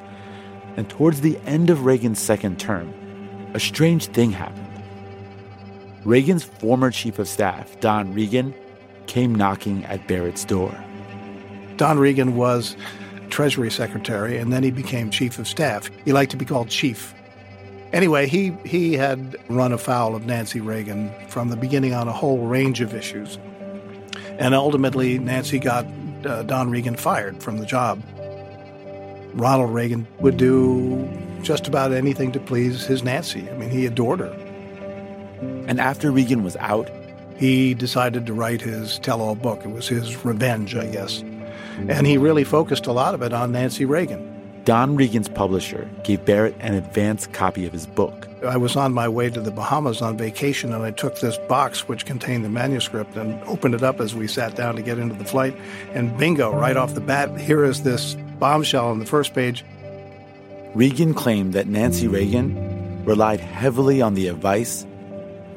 Speaker 12: And towards the end of Reagan's second term, a strange thing happened. Reagan's former chief of staff, Don Regan, came knocking at Barrett's door.
Speaker 30: Don Regan was Treasury Secretary, and then he became Chief of Staff. He liked to be called Chief. Anyway, he, he had run afoul of Nancy Reagan from the beginning on a whole range of issues. And ultimately, Nancy got uh, Don Regan fired from the job. Ronald Reagan would do just about anything to please his Nancy. I mean, he adored her.
Speaker 12: And after Regan was out,
Speaker 30: he decided to write his tell all book. It was his revenge, I guess. And he really focused a lot of it on Nancy Reagan.
Speaker 12: Don Regan's publisher gave Barrett an advance copy of his book.
Speaker 30: I was on my way to the Bahamas on vacation, and I took this box which contained the manuscript and opened it up as we sat down to get into the flight. And bingo, right off the bat, here is this bombshell on the first page.
Speaker 12: Regan claimed that Nancy Reagan relied heavily on the advice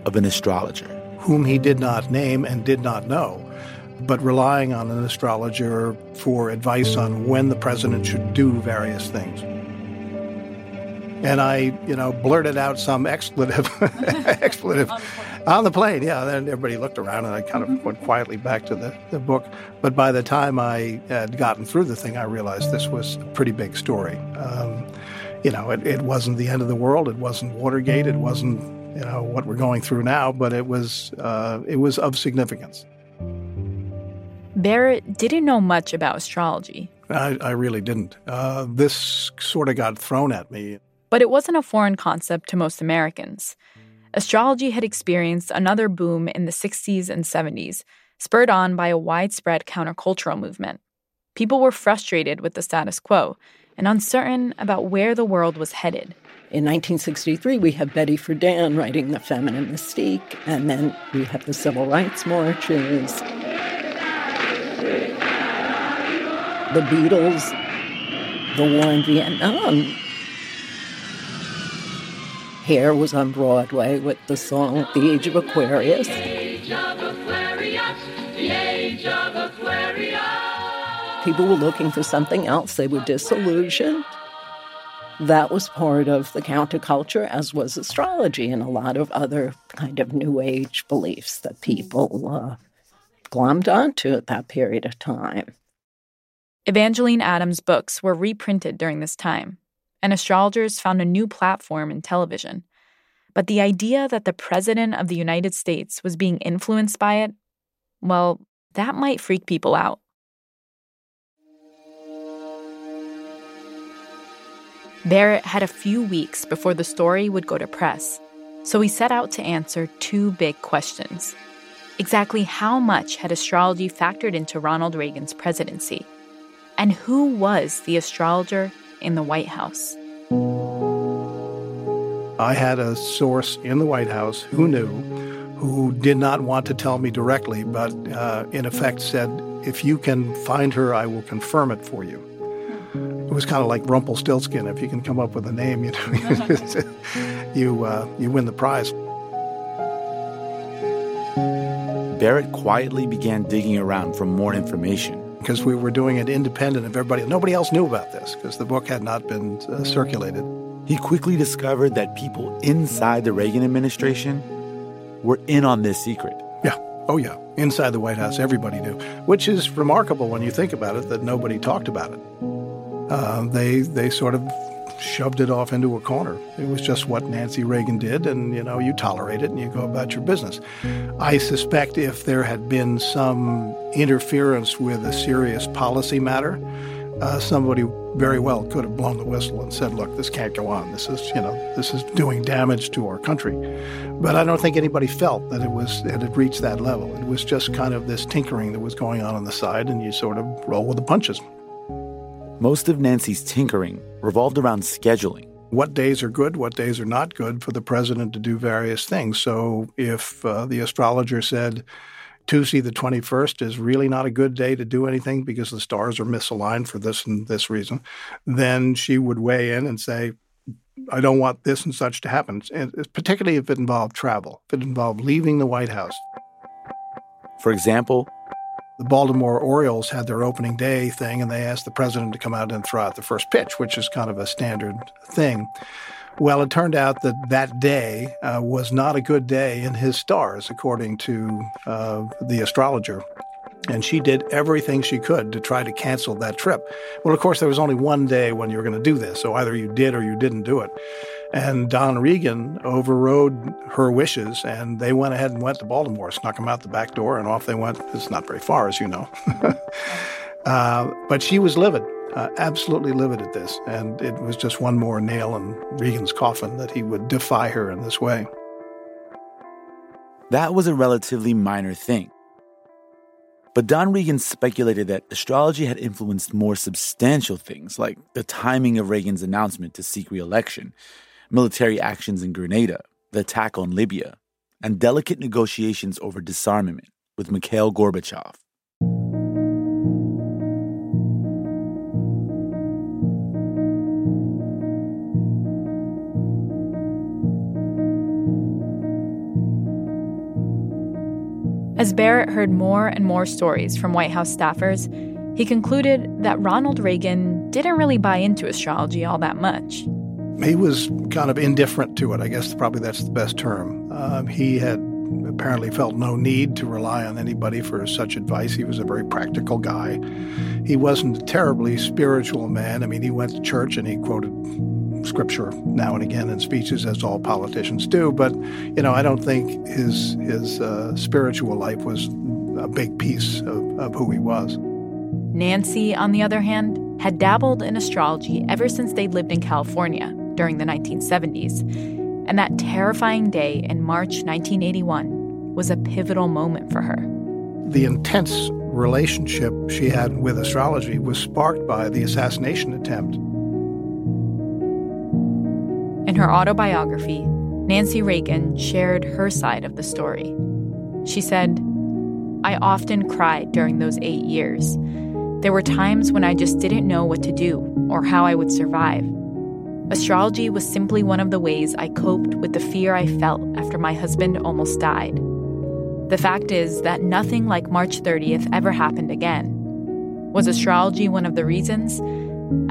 Speaker 12: of an astrologer,
Speaker 30: whom he did not name and did not know but relying on an astrologer for advice on when the president should do various things. And I, you know, blurted out some expletive, expletive on the plane. Yeah, then everybody looked around, and I kind of went quietly back to the, the book. But by the time I had gotten through the thing, I realized this was a pretty big story. Um, you know, it, it wasn't the end of the world. It wasn't Watergate. It wasn't you know, what we're going through now, but it was uh, it was of significance.
Speaker 11: Barrett didn't know much about astrology.
Speaker 30: I, I really didn't. Uh, this sort of got thrown at me.
Speaker 11: But it wasn't a foreign concept to most Americans. Astrology had experienced another boom in the 60s and 70s, spurred on by a widespread countercultural movement. People were frustrated with the status quo and uncertain about where the world was headed.
Speaker 2: In 1963, we have Betty Friedan writing The Feminine Mystique, and then we have the civil rights marches, the Beatles, the war in Vietnam. Hair was on Broadway with the song The Age of Aquarius. People were looking for something else. They were disillusioned. That was part of the counterculture, as was astrology and a lot of other kind of New Age beliefs that people uh, glommed onto at that period of time.
Speaker 11: Evangeline Adams' books were reprinted during this time, and astrologers found a new platform in television. But the idea that the President of the United States was being influenced by it, well, that might freak people out. Barrett had a few weeks before the story would go to press, so he set out to answer two big questions. Exactly how much had astrology factored into Ronald Reagan's presidency? And who was the astrologer in the White House?
Speaker 30: I had a source in the White House who knew, who did not want to tell me directly, but uh, in effect said, if you can find her, I will confirm it for you. It was kind of like Rumpelstiltskin. If you can come up with a name, you know, you uh, you win the prize.
Speaker 12: Barrett quietly began digging around for more information
Speaker 30: because we were doing it independent of everybody. Nobody else knew about this because the book had not been uh, circulated.
Speaker 12: He quickly discovered that people inside the Reagan administration were in on this secret.
Speaker 30: Yeah. Oh, yeah. Inside the White House, everybody knew, which is remarkable when you think about it that nobody talked about it. Uh, they they sort of shoved it off into a corner. It was just what Nancy Reagan did, and you know you tolerate it and you go about your business. I suspect if there had been some interference with a serious policy matter, uh, somebody very well could have blown the whistle and said, "Look, this can't go on. This is you know this is doing damage to our country." But I don't think anybody felt that it was it had reached that level. It was just kind of this tinkering that was going on on the side, and you sort of roll with the punches.
Speaker 12: Most of Nancy's tinkering revolved around scheduling.
Speaker 30: What days are good, what days are not good for the president to do various things. So if uh, the astrologer said Tuesday the 21st is really not a good day to do anything because the stars are misaligned for this and this reason, then she would weigh in and say, I don't want this and such to happen, and particularly if it involved travel, if it involved leaving the White House.
Speaker 12: For example,
Speaker 30: the Baltimore Orioles had their opening day thing, and they asked the president to come out and throw out the first pitch, which is kind of a standard thing. Well, it turned out that that day uh, was not a good day in his stars, according to uh, the astrologer. And she did everything she could to try to cancel that trip. Well, of course, there was only one day when you were going to do this, so either you did or you didn't do it. And Don Regan overrode her wishes, and they went ahead and went to Baltimore, snuck them out the back door, and off they went. It's not very far, as you know. uh, but she was livid, uh, absolutely livid at this, and it was just one more nail in Regan's coffin that he would defy her in this way.
Speaker 12: That was a relatively minor thing. But Don Regan speculated that astrology had influenced more substantial things, like the timing of Reagan's announcement to seek reelection military actions in Grenada, the attack on Libya, and delicate negotiations over disarmament with Mikhail Gorbachev.
Speaker 11: As Barrett heard more and more stories from White House staffers, he concluded that Ronald Reagan didn't really buy into astrology all that much
Speaker 30: he was kind of indifferent to it. I guess probably that's the best term. Um, he had apparently felt no need to rely on anybody for such advice. He was a very practical guy. He wasn't a terribly spiritual man. I mean, he went to church and he quoted scripture now and again in speeches, as all politicians do. But you know, I don't think his his uh, spiritual life was a big piece of, of who he was.
Speaker 11: Nancy, on the other hand, had dabbled in astrology ever since they'd lived in California during the 1970s. And that terrifying day in March 1981 was a pivotal moment for her.
Speaker 30: The intense relationship she had with astrology was sparked by the assassination attempt.
Speaker 11: In her autobiography, Nancy Reagan shared her side of the story. She said, I often cried during those eight years. There were times when I just didn't know what to do or how I would survive. Astrology was simply one of the ways I coped with the fear I felt after my husband almost died. The fact is that nothing like March 30th ever happened again. Was astrology one of the reasons?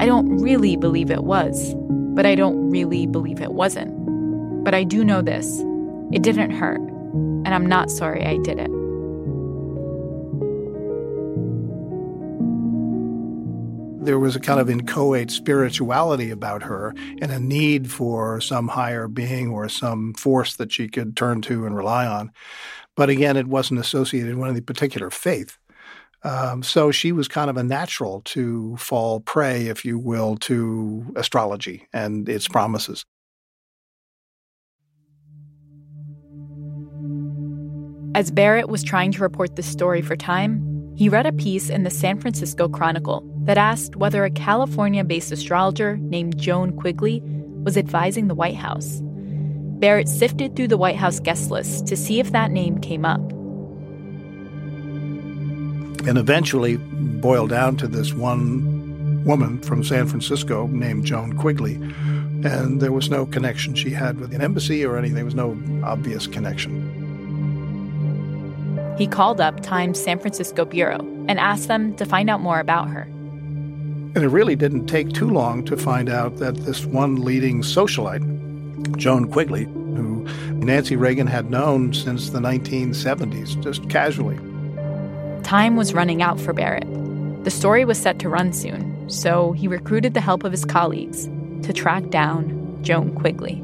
Speaker 11: I don't really believe it was, but I don't really believe it wasn't. But I do know this it didn't hurt, and I'm not sorry I did it.
Speaker 30: There was a kind of inchoate spirituality about her and a need for some higher being or some force that she could turn to and rely on. But again, it wasn't associated with any particular faith. Um, so she was kind of a natural to fall prey, if you will, to astrology and its promises.
Speaker 11: As Barrett was trying to report this story for Time, he read a piece in the San Francisco Chronicle that asked whether a California based astrologer named Joan Quigley was advising the White House. Barrett sifted through the White House guest list to see if that name came up.
Speaker 30: And eventually boiled down to this one woman from San Francisco named Joan Quigley. And there was no connection she had with an embassy or anything. There was no obvious connection.
Speaker 11: He called up Time's San Francisco bureau and asked them to find out more about her.
Speaker 30: And it really didn't take too long to find out that this one leading socialite, Joan Quigley, who Nancy Reagan had known since the 1970s, just casually.
Speaker 11: Time was running out for Barrett. The story was set to run soon, so he recruited the help of his colleagues to track down Joan Quigley.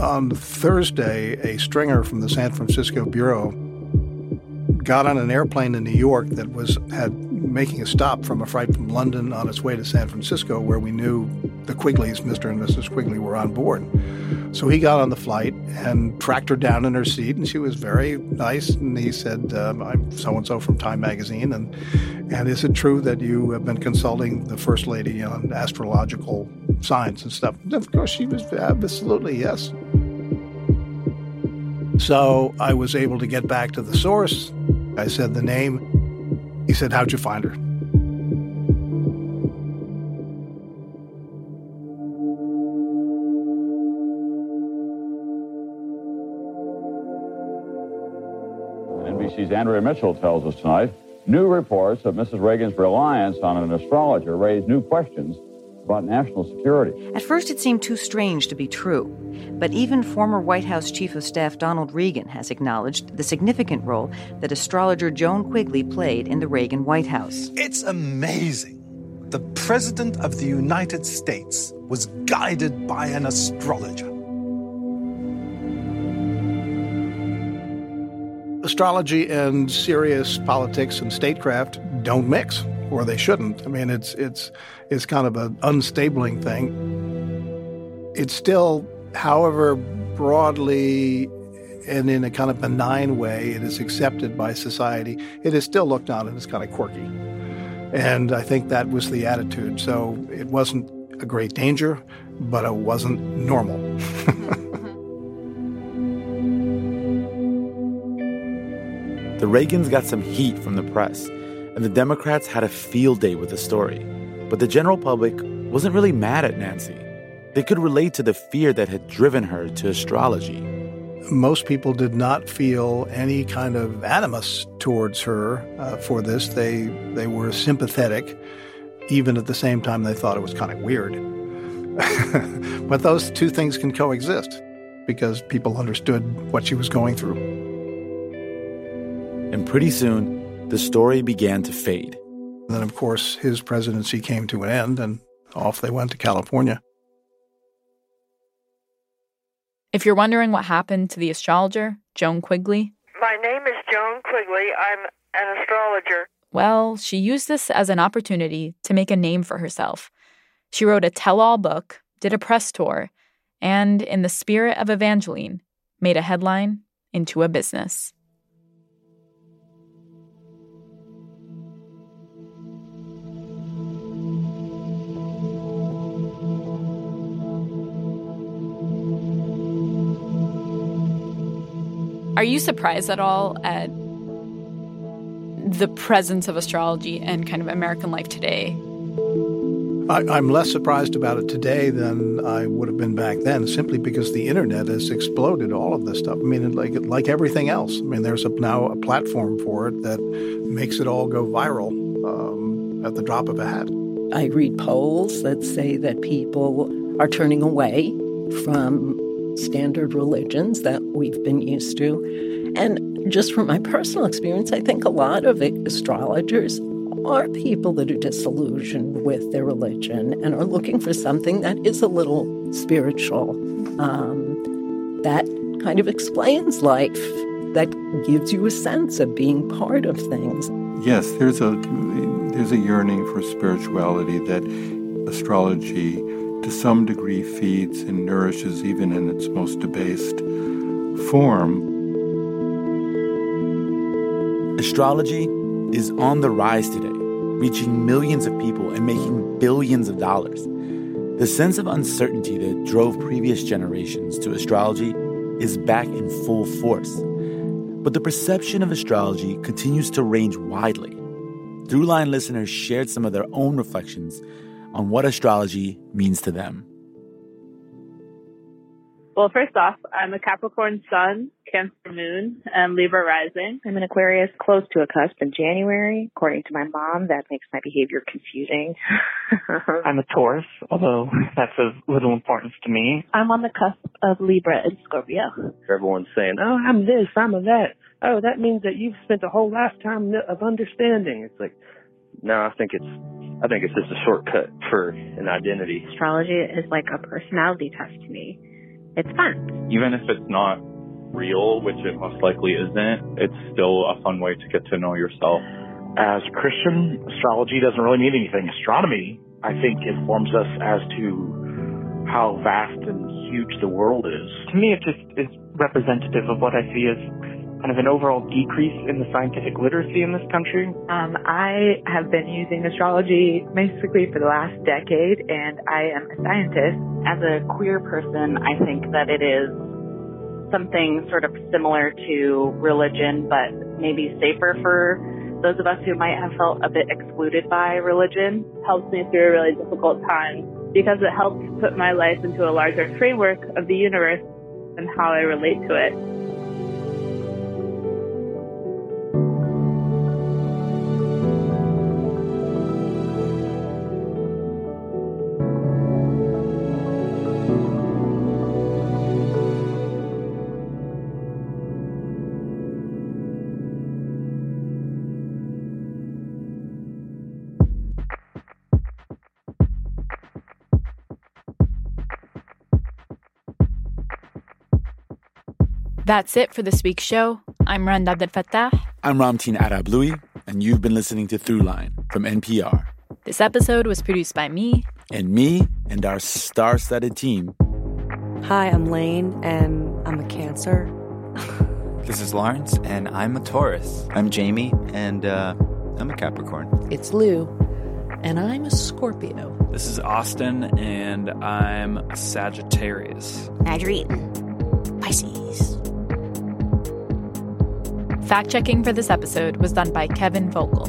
Speaker 30: On Thursday, a stringer from the San Francisco Bureau got on an airplane in New York that was had making a stop from a flight from London on its way to San Francisco, where we knew the Quigleys, Mr. and Mrs. Quigley, were on board. So he got on the flight and tracked her down in her seat, and she was very nice. And he said, um, "I'm so and so from Time Magazine, and and is it true that you have been consulting the First Lady on astrological signs and stuff?" And of course, she was absolutely yes. So I was able to get back to the source. I said the name. He said, How'd you find her?
Speaker 36: NBC's Andrea Mitchell tells us tonight new reports of Mrs. Reagan's reliance on an astrologer raise new questions about national security.
Speaker 40: At first, it seemed too strange to be true. But even former White House Chief of Staff Donald Regan has acknowledged the significant role that astrologer Joan Quigley played in the Reagan White House.
Speaker 41: It's amazing. The President of the United States was guided by an astrologer.
Speaker 30: Astrology and serious politics and statecraft don't mix, or they shouldn't. I mean, it's it's it's kind of an unstabling thing. It's still, however broadly and in a kind of benign way it is accepted by society, it is still looked on as kind of quirky. And I think that was the attitude. So it wasn't a great danger, but it wasn't normal.
Speaker 12: the Reagans got some heat from the press, and the Democrats had a field day with the story. But the general public wasn't really mad at Nancy. They could relate to the fear that had driven her to astrology.
Speaker 30: Most people did not feel any kind of animus towards her uh, for this. They they were sympathetic, even at the same time they thought it was kind of weird. but those two things can coexist because people understood what she was going through.
Speaker 12: And pretty soon, the story began to fade.
Speaker 30: then, of course, his presidency came to an end, and off they went to California.
Speaker 11: If you're wondering what happened to the astrologer, Joan Quigley,
Speaker 42: My name is Joan Quigley. I'm an astrologer.
Speaker 11: well, she used this as an opportunity to make a name for herself. She wrote a tell all book, did a press tour, and, in the spirit of Evangeline, made a headline into a business. Are you surprised at all at the presence of astrology and kind of American life today?
Speaker 30: I, I'm less surprised about it today than I would have been back then, simply because the internet has exploded all of this stuff. I mean, like like everything else. I mean, there's a, now a platform for it that makes it all go viral um, at the drop of a hat.
Speaker 2: I read polls that say that people are turning away from standard religions that we've been used to. And just from my personal experience, I think a lot of astrologers are people that are disillusioned with their religion and are looking for something that is a little spiritual, um, that kind of explains life, that gives you a sense of being part of things.
Speaker 43: Yes, there's a there's a yearning for spirituality that astrology to some degree feeds and nourishes even in its most debased form.
Speaker 12: Astrology is on the rise today, reaching millions of people and making billions of dollars. The sense of uncertainty that drove previous generations to astrology is back in full force. But the perception of astrology continues to range widely. Throughline listeners shared some of their own reflections on what astrology means to them.
Speaker 44: Well, first off, I'm a Capricorn Sun, Cancer Moon, and Libra Rising.
Speaker 45: I'm an Aquarius close to a cusp in January. According to my mom, that makes my behavior confusing.
Speaker 46: I'm a Taurus, although that's of little importance to me.
Speaker 45: I'm on the cusp of Libra and Scorpio.
Speaker 47: Everyone's saying, oh, I'm this, I'm a that. Oh, that means that you've spent a whole lifetime of understanding. It's like, no, I think it's, I think it's just a shortcut for an identity.
Speaker 45: Astrology is like a personality test to me. It's fun.
Speaker 48: Even if it's not real, which it most likely isn't, it's still a fun way to get to know yourself.
Speaker 49: As a Christian, astrology doesn't really mean anything. Astronomy, I think, informs us as to how vast and huge the world is.
Speaker 46: To me, it just is representative of what I see as kind of an overall decrease in the scientific literacy in this country.
Speaker 50: Um, I have been using astrology basically for the last decade, and I am a scientist.
Speaker 45: As a queer person, I think that it is something sort of similar to religion, but maybe safer for those of us who might have felt a bit excluded by religion.
Speaker 44: Helps me through a really difficult time because it helps put my life into a larger framework of the universe and how I relate to it.
Speaker 11: That's it for this week's show. I'm Rund Abdelfatah.
Speaker 12: I'm Ramtin Arablouei, and you've been listening to Throughline from NPR.
Speaker 11: This episode was produced by me.
Speaker 12: And me and our star studded team.
Speaker 51: Hi, I'm Lane, and I'm a Cancer.
Speaker 52: this is Lawrence, and I'm a Taurus.
Speaker 53: I'm Jamie, and uh, I'm a Capricorn.
Speaker 39: It's Lou, and I'm a Scorpio.
Speaker 17: This is Austin, and I'm a Sagittarius.
Speaker 39: Marguerite, Pisces.
Speaker 11: Fact checking for this episode was done by Kevin Vogel.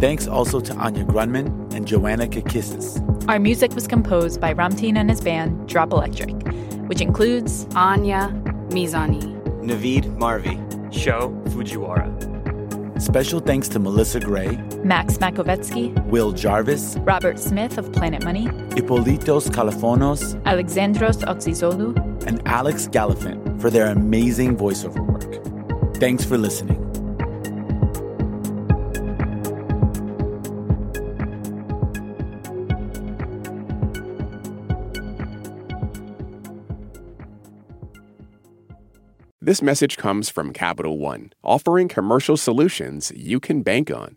Speaker 12: Thanks also to Anya Grundmann and Joanna Kakissis.
Speaker 11: Our music was composed by Ramtin and his band Drop Electric, which includes
Speaker 45: Anya Mizani,
Speaker 53: Navid Marvi,
Speaker 17: Sho Fujiwara.
Speaker 12: Special thanks to Melissa Gray,
Speaker 11: Max Makovetsky,
Speaker 12: Will Jarvis,
Speaker 11: Robert Smith of Planet Money,
Speaker 12: Hippolytos Kalafonos,
Speaker 11: Alexandros Otsizolu,
Speaker 12: and Alex Gallifant for their amazing voiceover work. Thanks for listening.
Speaker 54: This message comes from Capital One, offering commercial solutions you can bank on.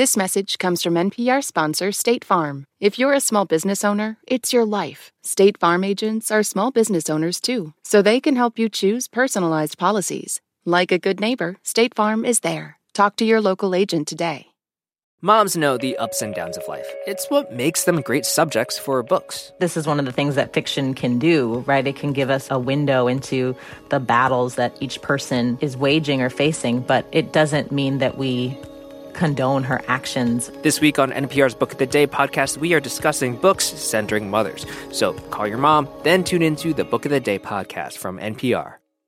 Speaker 14: This message comes from NPR sponsor State Farm. If you're a small business owner, it's your life. State Farm agents are small business owners too, so they can help you choose personalized policies. Like a good neighbor, State Farm is there. Talk to your local agent today.
Speaker 55: Moms know the ups and downs of life. It's what makes them great subjects for books.
Speaker 56: This is one of the things that fiction can do, right? It can give us a window into the battles that each person is waging or facing, but it doesn't mean that we condone her actions.
Speaker 55: This week on NPR's Book of the Day podcast, we are discussing books centering mothers. So call your mom, then tune into the Book of the Day podcast from NPR.